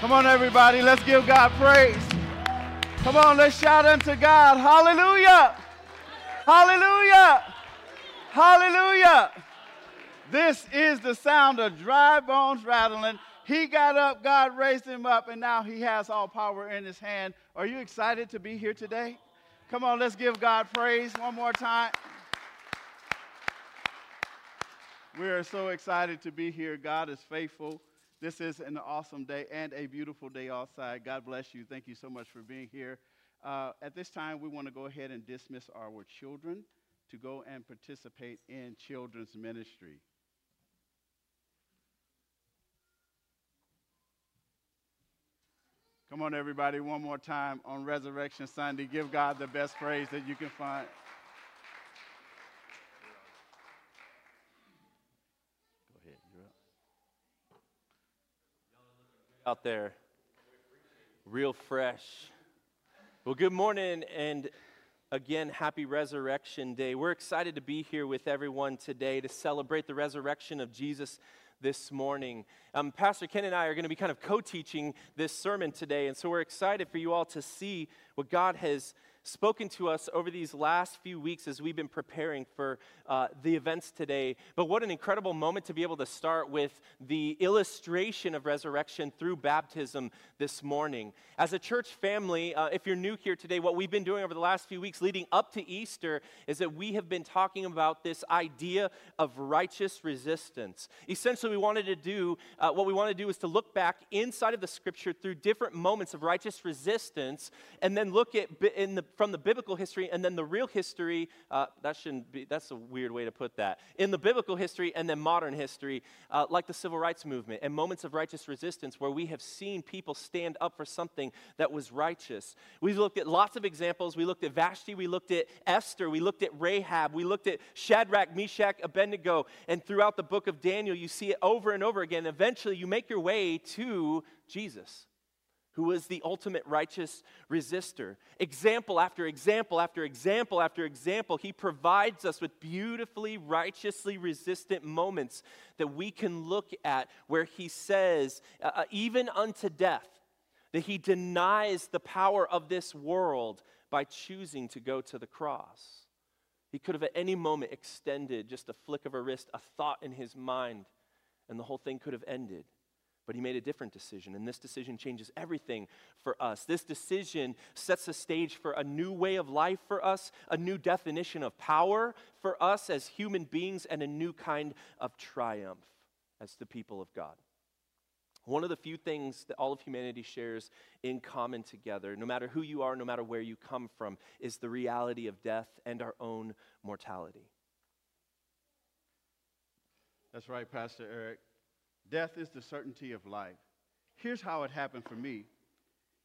Come on, everybody, let's give God praise. Come on, let's shout unto God. Hallelujah! Hallelujah! Hallelujah! This is the sound of dry bones rattling. He got up, God raised him up, and now he has all power in his hand. Are you excited to be here today? Come on, let's give God praise one more time. We are so excited to be here. God is faithful. This is an awesome day and a beautiful day outside. God bless you. Thank you so much for being here. Uh, at this time, we want to go ahead and dismiss our children to go and participate in children's ministry. Come on, everybody, one more time on Resurrection Sunday. Give God the best praise that you can find. Out there. Real fresh. Well, good morning and again, happy Resurrection Day. We're excited to be here with everyone today to celebrate the resurrection of Jesus this morning. Um, Pastor Ken and I are going to be kind of co teaching this sermon today, and so we're excited for you all to see what God has spoken to us over these last few weeks as we've been preparing for uh, the events today. But what an incredible moment to be able to start with the illustration of resurrection through baptism this morning. As a church family, uh, if you're new here today, what we've been doing over the last few weeks leading up to Easter is that we have been talking about this idea of righteous resistance. Essentially, we wanted to do uh, what we want to do is to look back inside of the scripture through different moments of righteous resistance and then look at in the from the biblical history and then the real history. Uh, that shouldn't be, that's a weird way to put that. In the biblical history and then modern history, uh, like the civil rights movement and moments of righteous resistance where we have seen people stand up for something that was righteous. We looked at lots of examples. We looked at Vashti, we looked at Esther, we looked at Rahab, we looked at Shadrach, Meshach, Abednego, and throughout the book of Daniel, you see it over and over again. Eventually, you make your way to Jesus who is the ultimate righteous resistor. Example after example after example after example, he provides us with beautifully, righteously resistant moments that we can look at where he says, uh, uh, even unto death, that he denies the power of this world by choosing to go to the cross. He could have at any moment extended just a flick of a wrist, a thought in his mind, and the whole thing could have ended. But he made a different decision, and this decision changes everything for us. This decision sets the stage for a new way of life for us, a new definition of power for us as human beings, and a new kind of triumph as the people of God. One of the few things that all of humanity shares in common together, no matter who you are, no matter where you come from, is the reality of death and our own mortality. That's right, Pastor Eric. Death is the certainty of life. Here's how it happened for me.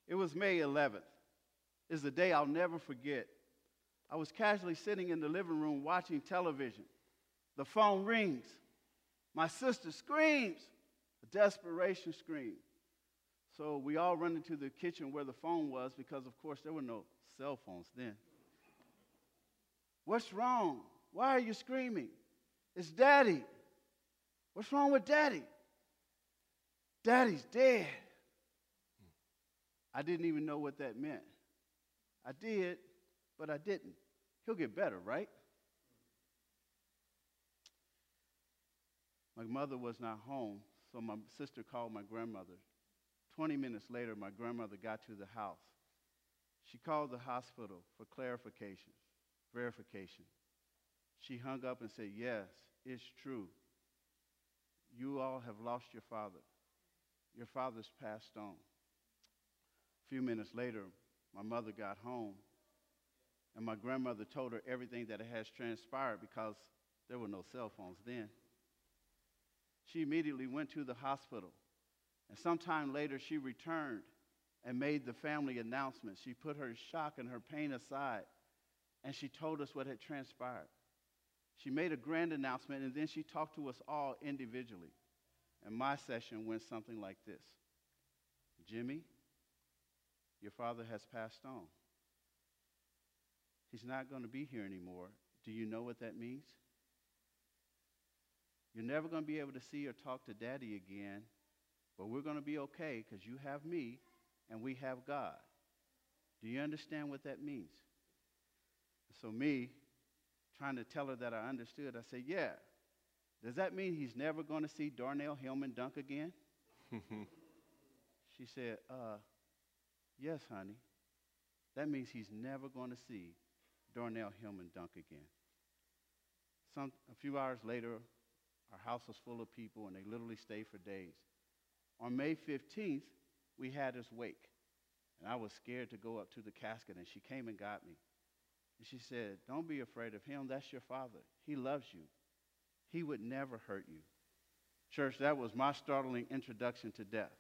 It was May 11th. It's a day I'll never forget. I was casually sitting in the living room watching television. The phone rings. My sister screams, a desperation scream. So we all run into the kitchen where the phone was because, of course, there were no cell phones then. What's wrong? Why are you screaming? It's daddy. What's wrong with daddy? Daddy's dead. I didn't even know what that meant. I did, but I didn't. He'll get better, right? My mother was not home, so my sister called my grandmother. 20 minutes later, my grandmother got to the house. She called the hospital for clarification, verification. She hung up and said, Yes, it's true. You all have lost your father. Your father's passed on. A few minutes later, my mother got home, and my grandmother told her everything that has transpired because there were no cell phones then. She immediately went to the hospital, and sometime later, she returned and made the family announcement. She put her shock and her pain aside, and she told us what had transpired. She made a grand announcement, and then she talked to us all individually. And my session went something like this Jimmy, your father has passed on. He's not going to be here anymore. Do you know what that means? You're never going to be able to see or talk to daddy again, but we're going to be okay because you have me and we have God. Do you understand what that means? So, me trying to tell her that I understood, I said, Yeah. Does that mean he's never going to see Darnell Hillman dunk again? she said, uh, Yes, honey. That means he's never going to see Darnell Hillman dunk again. Some, a few hours later, our house was full of people, and they literally stayed for days. On May 15th, we had his wake, and I was scared to go up to the casket, and she came and got me. And she said, Don't be afraid of him. That's your father. He loves you. He would never hurt you. Church, that was my startling introduction to death.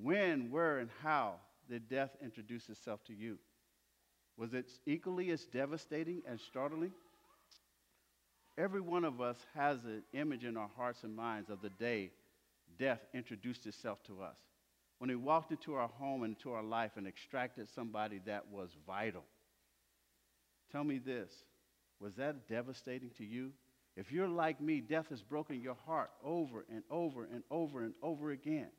When, where, and how did death introduce itself to you? Was it equally as devastating and startling? Every one of us has an image in our hearts and minds of the day death introduced itself to us. When he walked into our home and into our life and extracted somebody that was vital. Tell me this was that devastating to you? If you're like me, death has broken your heart over and over and over and over again.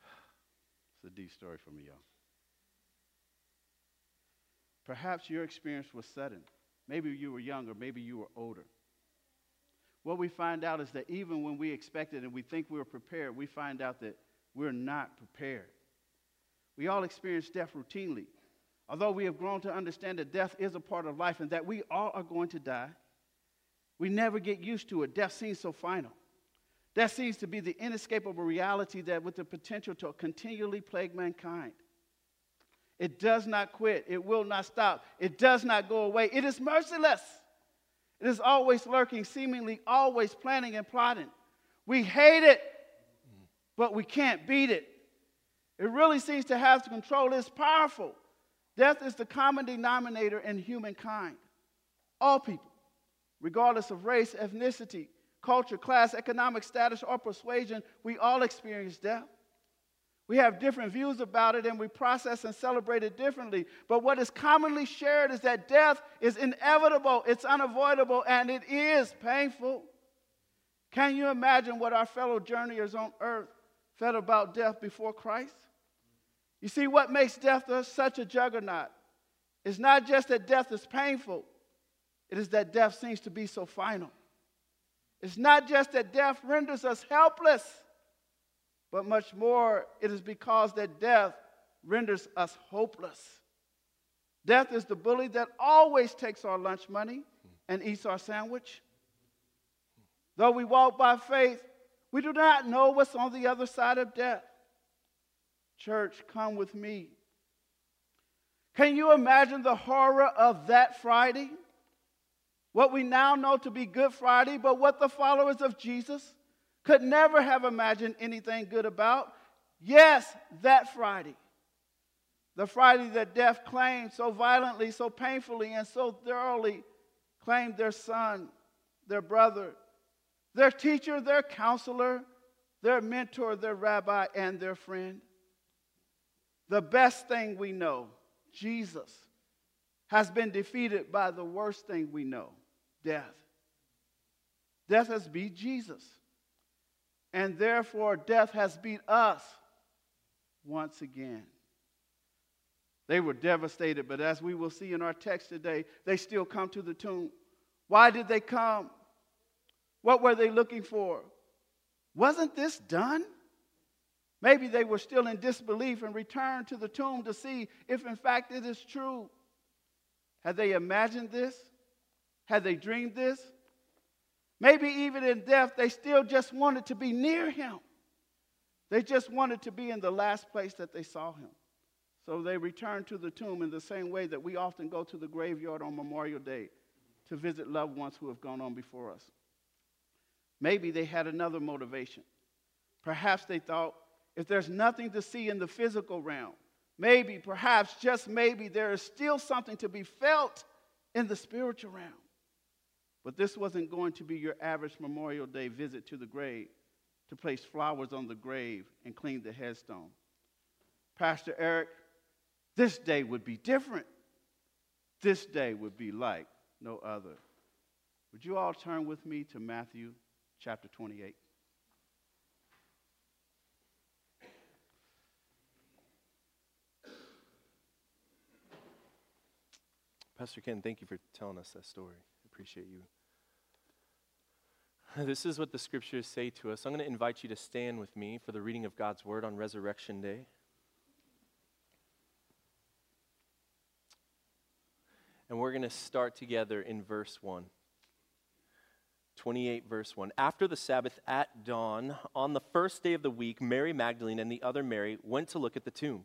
It's a deep story for me, y'all. Perhaps your experience was sudden. Maybe you were younger, maybe you were older. What we find out is that even when we expect it and we think we are prepared, we find out that we're not prepared. We all experience death routinely. Although we have grown to understand that death is a part of life and that we all are going to die, we never get used to it. Death seems so final. Death seems to be the inescapable reality that with the potential to continually plague mankind. It does not quit. It will not stop. It does not go away. It is merciless. It is always lurking, seemingly always planning and plotting. We hate it, but we can't beat it. It really seems to have the control. It's powerful. Death is the common denominator in humankind. All people, regardless of race, ethnicity, culture, class, economic status, or persuasion, we all experience death. We have different views about it and we process and celebrate it differently. But what is commonly shared is that death is inevitable, it's unavoidable, and it is painful. Can you imagine what our fellow journeyers on earth felt about death before Christ? You see, what makes death such a juggernaut is not just that death is painful, it is that death seems to be so final. It's not just that death renders us helpless but much more, it is because that death renders us hopeless. Death is the bully that always takes our lunch money and eats our sandwich. Though we walk by faith, we do not know what's on the other side of death. Church, come with me. Can you imagine the horror of that Friday? What we now know to be Good Friday, but what the followers of Jesus could never have imagined anything good about. Yes, that Friday. The Friday that death claimed so violently, so painfully, and so thoroughly claimed their son, their brother, their teacher, their counselor, their mentor, their rabbi, and their friend. The best thing we know, Jesus, has been defeated by the worst thing we know death. Death has beat Jesus and therefore death has beat us once again. They were devastated, but as we will see in our text today, they still come to the tomb. Why did they come? What were they looking for? Wasn't this done? Maybe they were still in disbelief and returned to the tomb to see if, in fact, it is true. Had they imagined this? Had they dreamed this? Maybe even in death, they still just wanted to be near him. They just wanted to be in the last place that they saw him. So they returned to the tomb in the same way that we often go to the graveyard on Memorial Day to visit loved ones who have gone on before us. Maybe they had another motivation. Perhaps they thought if there's nothing to see in the physical realm, maybe, perhaps, just maybe, there is still something to be felt in the spiritual realm. But this wasn't going to be your average Memorial Day visit to the grave to place flowers on the grave and clean the headstone. Pastor Eric, this day would be different. This day would be like no other. Would you all turn with me to Matthew chapter 28? Pastor Ken, thank you for telling us that story. I appreciate you. This is what the scriptures say to us. I'm going to invite you to stand with me for the reading of God's word on Resurrection Day. And we're going to start together in verse 1. 28, verse 1. After the Sabbath at dawn, on the first day of the week, Mary Magdalene and the other Mary went to look at the tomb.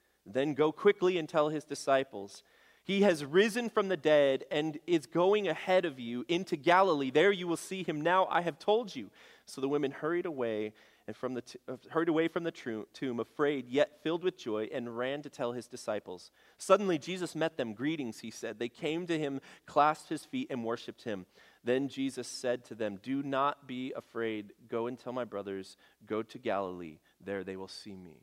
Then go quickly and tell his disciples, He has risen from the dead and is going ahead of you into Galilee. There you will see him. Now I have told you. So the women hurried away and from the t- uh, hurried away from the tomb, afraid yet filled with joy, and ran to tell his disciples. Suddenly Jesus met them. Greetings, he said. They came to him, clasped his feet, and worshipped him. Then Jesus said to them, Do not be afraid. Go and tell my brothers, Go to Galilee. There they will see me.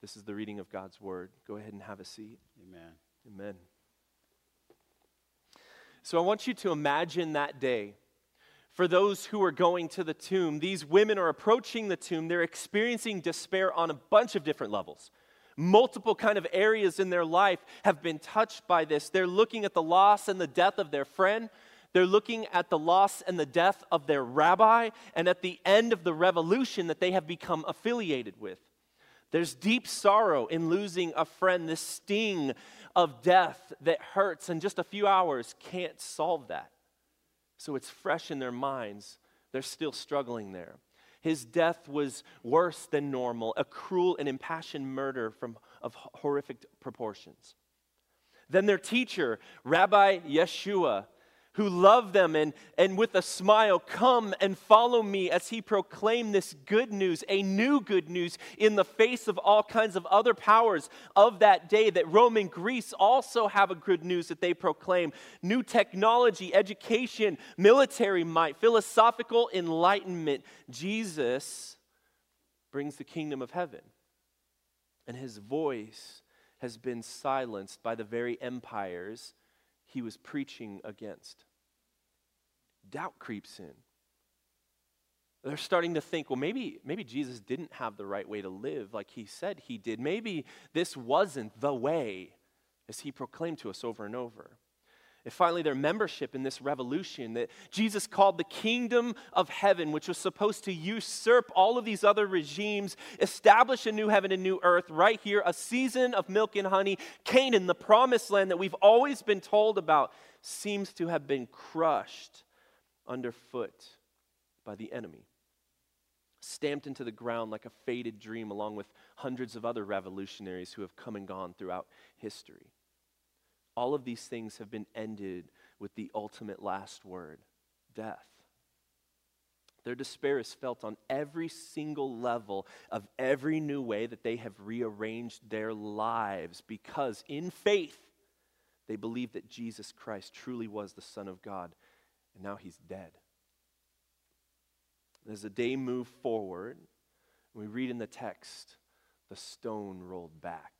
This is the reading of God's word. Go ahead and have a seat. Amen. Amen. So I want you to imagine that day. For those who are going to the tomb, these women are approaching the tomb. They're experiencing despair on a bunch of different levels. Multiple kind of areas in their life have been touched by this. They're looking at the loss and the death of their friend. They're looking at the loss and the death of their rabbi, and at the end of the revolution that they have become affiliated with. There's deep sorrow in losing a friend, The sting of death that hurts, and just a few hours can't solve that. So it's fresh in their minds. They're still struggling there. His death was worse than normal, a cruel and impassioned murder from, of horrific proportions. Then their teacher, Rabbi Yeshua, who love them and, and with a smile, come and follow me as he proclaimed this good news, a new good news in the face of all kinds of other powers of that day. That Rome and Greece also have a good news that they proclaim new technology, education, military might, philosophical enlightenment. Jesus brings the kingdom of heaven, and his voice has been silenced by the very empires he was preaching against doubt creeps in. They're starting to think, well, maybe, maybe Jesus didn't have the right way to live like he said he did. Maybe this wasn't the way, as he proclaimed to us over and over. And finally, their membership in this revolution that Jesus called the kingdom of heaven, which was supposed to usurp all of these other regimes, establish a new heaven and new earth right here, a season of milk and honey. Canaan, the promised land that we've always been told about, seems to have been crushed underfoot by the enemy, stamped into the ground like a faded dream, along with hundreds of other revolutionaries who have come and gone throughout history. All of these things have been ended with the ultimate last word death. Their despair is felt on every single level of every new way that they have rearranged their lives because, in faith, they believe that Jesus Christ truly was the Son of God and now he's dead. As the day moved forward, we read in the text, the stone rolled back.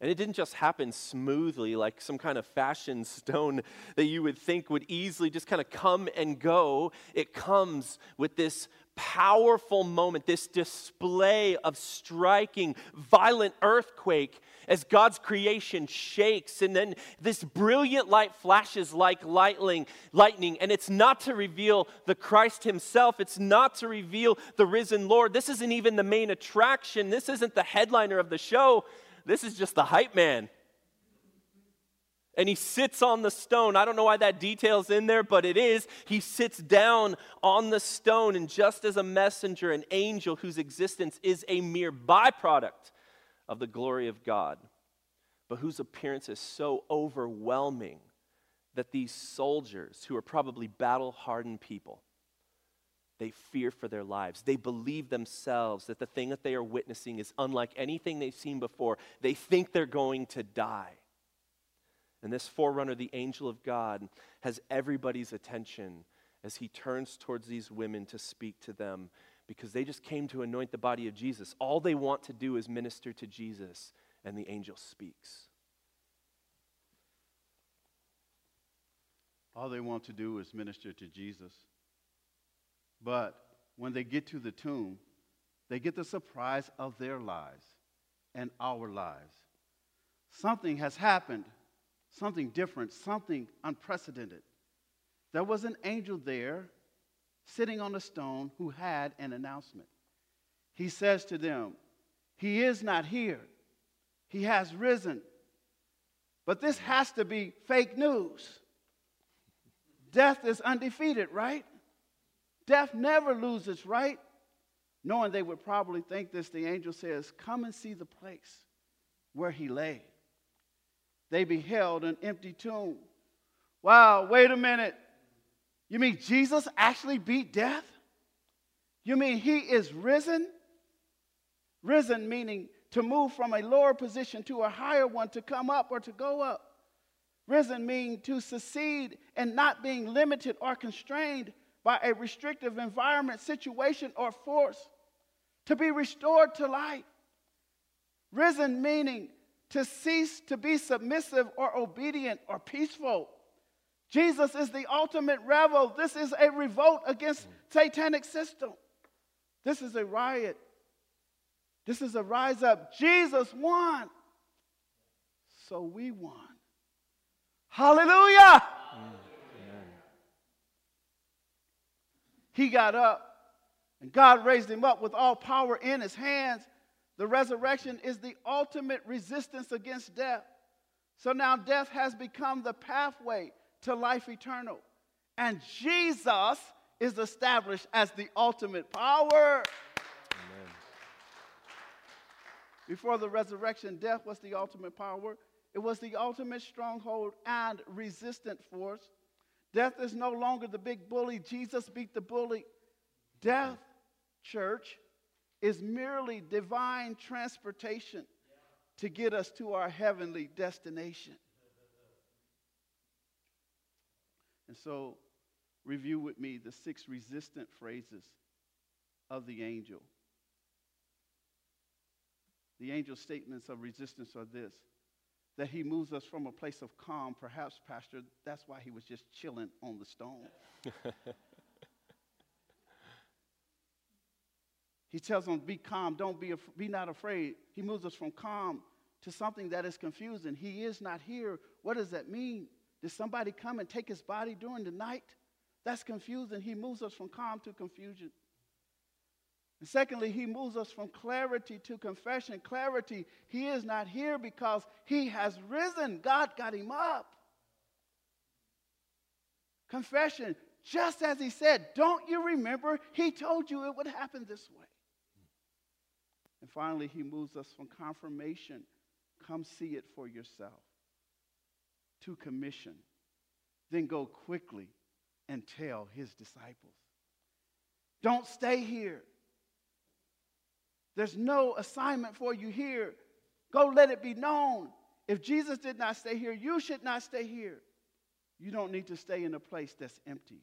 And it didn't just happen smoothly like some kind of fashion stone that you would think would easily just kind of come and go. It comes with this powerful moment, this display of striking, violent earthquake as God's creation shakes, and then this brilliant light flashes like lightning, lightning. And it's not to reveal the Christ Himself, it's not to reveal the risen Lord. This isn't even the main attraction, this isn't the headliner of the show. This is just the hype man and he sits on the stone. I don't know why that detail's in there, but it is. He sits down on the stone, and just as a messenger, an angel whose existence is a mere byproduct of the glory of God, but whose appearance is so overwhelming that these soldiers, who are probably battle hardened people, they fear for their lives. They believe themselves that the thing that they are witnessing is unlike anything they've seen before. They think they're going to die. And this forerunner, the angel of God, has everybody's attention as he turns towards these women to speak to them because they just came to anoint the body of Jesus. All they want to do is minister to Jesus, and the angel speaks. All they want to do is minister to Jesus. But when they get to the tomb, they get the surprise of their lives and our lives. Something has happened, something different, something unprecedented. There was an angel there sitting on a stone who had an announcement. He says to them, He is not here, He has risen. But this has to be fake news. Death is undefeated, right? Death never loses, right? Knowing they would probably think this, the angel says, Come and see the place where he lay. They beheld an empty tomb. Wow, wait a minute. You mean Jesus actually beat death? You mean he is risen? Risen meaning to move from a lower position to a higher one, to come up or to go up. Risen meaning to succeed and not being limited or constrained by a restrictive environment, situation, or force. To be restored to life. Risen meaning to cease to be submissive or obedient or peaceful. Jesus is the ultimate rebel. This is a revolt against satanic system. This is a riot. This is a rise up. Jesus won. So we won. Hallelujah. He got up and God raised him up with all power in his hands. The resurrection is the ultimate resistance against death. So now death has become the pathway to life eternal. And Jesus is established as the ultimate power. Amen. Before the resurrection, death was the ultimate power. It was the ultimate stronghold and resistant force. Death is no longer the big bully. Jesus beat the bully. Death, church, is merely divine transportation to get us to our heavenly destination. And so, review with me the six resistant phrases of the angel. The angel's statements of resistance are this that he moves us from a place of calm. Perhaps, Pastor, that's why he was just chilling on the stone. he tells them, Be calm, don't be, af- be not afraid. He moves us from calm to something that is confusing. He is not here. What does that mean? Did somebody come and take his body during the night? That's confusing. He moves us from calm to confusion. And secondly, he moves us from clarity to confession. Clarity, he is not here because he has risen. God got him up. Confession, just as he said, don't you remember? He told you it would happen this way. And finally, he moves us from confirmation. Come see it for yourself to commission, then go quickly and tell his disciples. Don't stay here. There's no assignment for you here. Go let it be known. If Jesus did not stay here, you should not stay here. You don't need to stay in a place that's empty.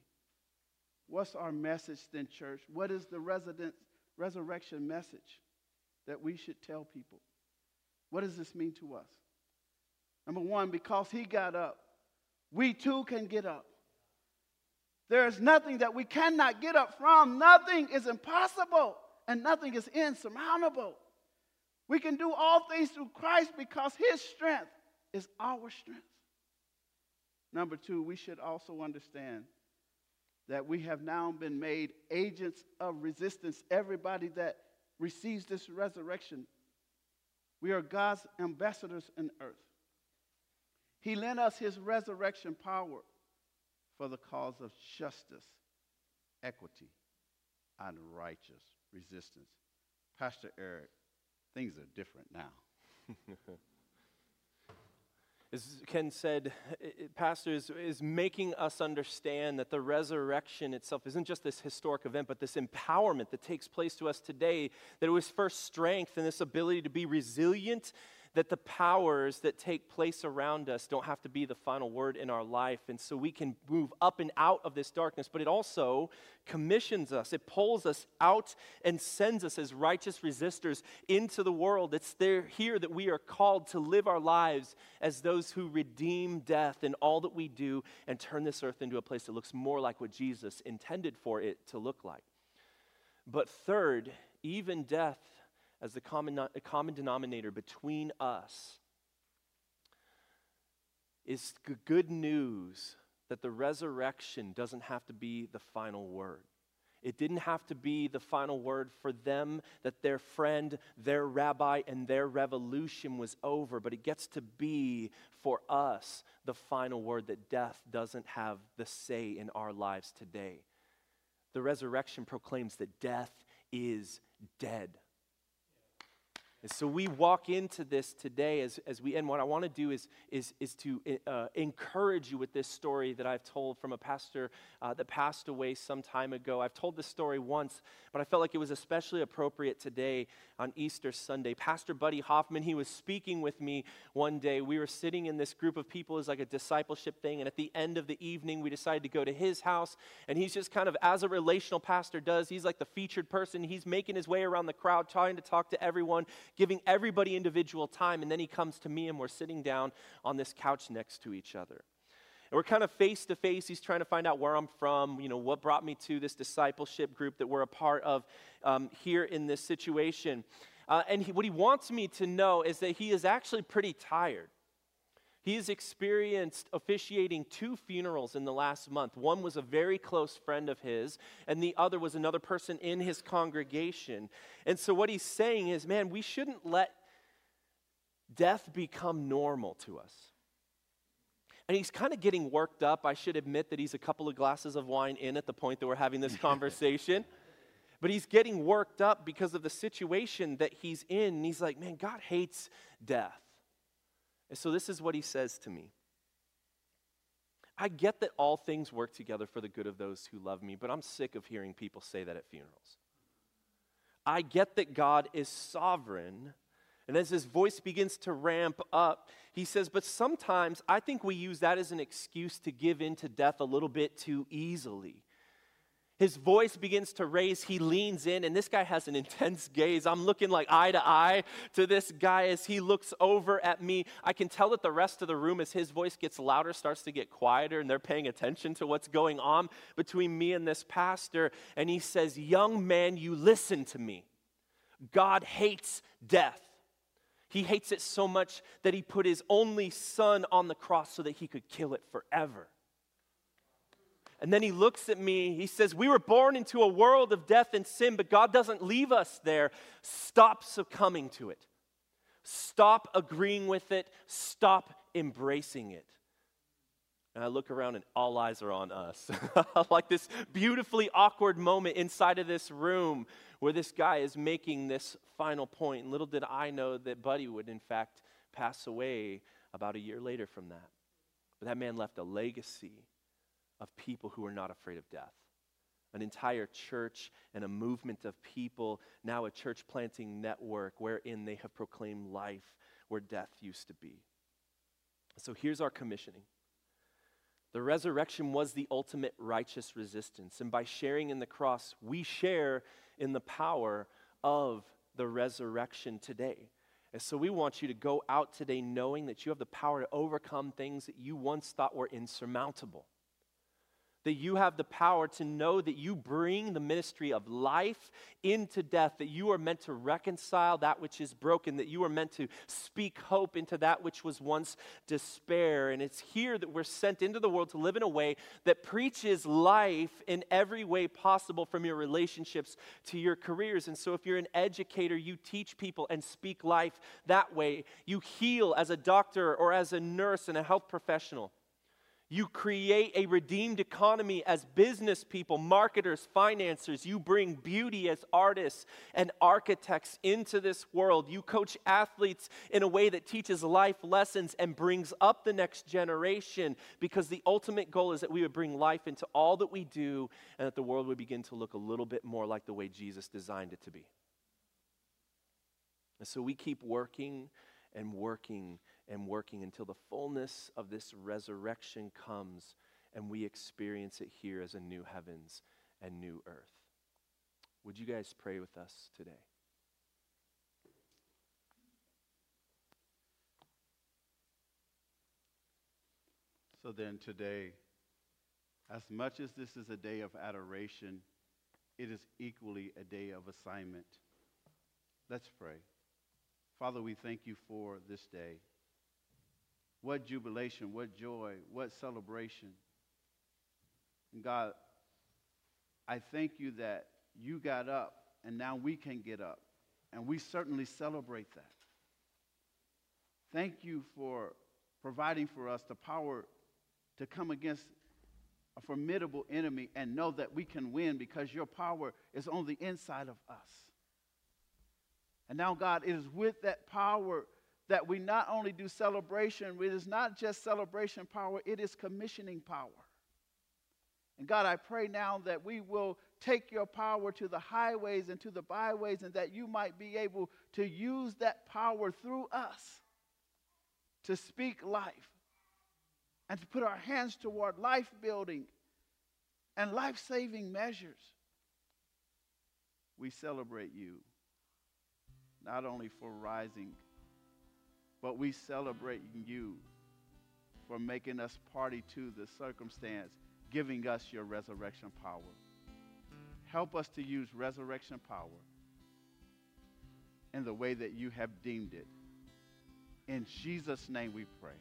What's our message then, church? What is the resurrection message that we should tell people? What does this mean to us? Number one, because he got up, we too can get up. There is nothing that we cannot get up from. Nothing is impossible and nothing is insurmountable. We can do all things through Christ because his strength is our strength. Number two, we should also understand that we have now been made agents of resistance. Everybody that receives this resurrection, we are God's ambassadors in earth. He lent us his resurrection power for the cause of justice, equity, and righteous resistance. Pastor Eric, things are different now. as Ken said, Pastor is, is making us understand that the resurrection itself isn't just this historic event, but this empowerment that takes place to us today. That it was first strength and this ability to be resilient that the powers that take place around us don't have to be the final word in our life. And so we can move up and out of this darkness, but it also commissions us. It pulls us out and sends us as righteous resistors into the world. It's there here that we are called to live our lives as those who redeem death in all that we do and turn this earth into a place that looks more like what Jesus intended for it to look like. But third, even death as the common, common denominator between us is good news that the resurrection doesn't have to be the final word. It didn't have to be the final word for them that their friend, their rabbi, and their revolution was over, but it gets to be for us the final word that death doesn't have the say in our lives today. The resurrection proclaims that death is dead. And so we walk into this today as, as we, and what I want to do is, is, is to uh, encourage you with this story that I've told from a pastor uh, that passed away some time ago. I've told this story once, but I felt like it was especially appropriate today on Easter Sunday. Pastor Buddy Hoffman, he was speaking with me one day. We were sitting in this group of people as like a discipleship thing, and at the end of the evening, we decided to go to his house, and he's just kind of, as a relational pastor does, he's like the featured person. He's making his way around the crowd, trying to talk to everyone giving everybody individual time. And then he comes to me, and we're sitting down on this couch next to each other. And we're kind of face to face. He's trying to find out where I'm from, you know, what brought me to this discipleship group that we're a part of um, here in this situation. Uh, and he, what he wants me to know is that he is actually pretty tired. He has experienced officiating two funerals in the last month. One was a very close friend of his, and the other was another person in his congregation. And so, what he's saying is, man, we shouldn't let death become normal to us. And he's kind of getting worked up. I should admit that he's a couple of glasses of wine in at the point that we're having this conversation. but he's getting worked up because of the situation that he's in. And he's like, man, God hates death. And so this is what he says to me. I get that all things work together for the good of those who love me, but I'm sick of hearing people say that at funerals. I get that God is sovereign. And as his voice begins to ramp up, he says, But sometimes I think we use that as an excuse to give in to death a little bit too easily. His voice begins to raise. He leans in, and this guy has an intense gaze. I'm looking like eye to eye to this guy as he looks over at me. I can tell that the rest of the room, as his voice gets louder, starts to get quieter, and they're paying attention to what's going on between me and this pastor. And he says, Young man, you listen to me. God hates death. He hates it so much that he put his only son on the cross so that he could kill it forever. And then he looks at me. He says, We were born into a world of death and sin, but God doesn't leave us there. Stop succumbing to it. Stop agreeing with it. Stop embracing it. And I look around and all eyes are on us. like this beautifully awkward moment inside of this room where this guy is making this final point. And little did I know that Buddy would, in fact, pass away about a year later from that. But that man left a legacy of people who are not afraid of death. An entire church and a movement of people, now a church planting network wherein they have proclaimed life where death used to be. So here's our commissioning. The resurrection was the ultimate righteous resistance. And by sharing in the cross, we share in the power of the resurrection today. And so we want you to go out today knowing that you have the power to overcome things that you once thought were insurmountable that you have the power to know that you bring the ministry of life into death, that you are meant to reconcile that which is broken, that you are meant to speak hope into that which was once despair. And it's here that we're sent into the world to live in a way that preaches life in every way possible from your relationships to your careers. And so if you're an educator, you teach people and speak life that way. You heal as a doctor or as a nurse and a health professional. You create a redeemed economy as business people, marketers, financiers. You bring beauty as artists and architects into this world. You coach athletes in a way that teaches life lessons and brings up the next generation because the ultimate goal is that we would bring life into all that we do and that the world would begin to look a little bit more like the way Jesus designed it to be. And so we keep working and working and working until the fullness of this resurrection comes and we experience it here as a new heavens and new earth. Would you guys pray with us today? So then, today, as much as this is a day of adoration, it is equally a day of assignment. Let's pray. Father, we thank you for this day. What jubilation, what joy, what celebration. And God, I thank you that you got up and now we can get up. And we certainly celebrate that. Thank you for providing for us the power to come against a formidable enemy and know that we can win because your power is on the inside of us. And now, God, it is with that power that we not only do celebration, it is not just celebration power, it is commissioning power. And God, I pray now that we will take your power to the highways and to the byways, and that you might be able to use that power through us to speak life and to put our hands toward life building and life saving measures. We celebrate you not only for rising but we celebrate you for making us party to the circumstance, giving us your resurrection power. Help us to use resurrection power in the way that you have deemed it. In Jesus' name we pray.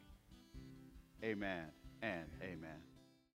Amen and amen.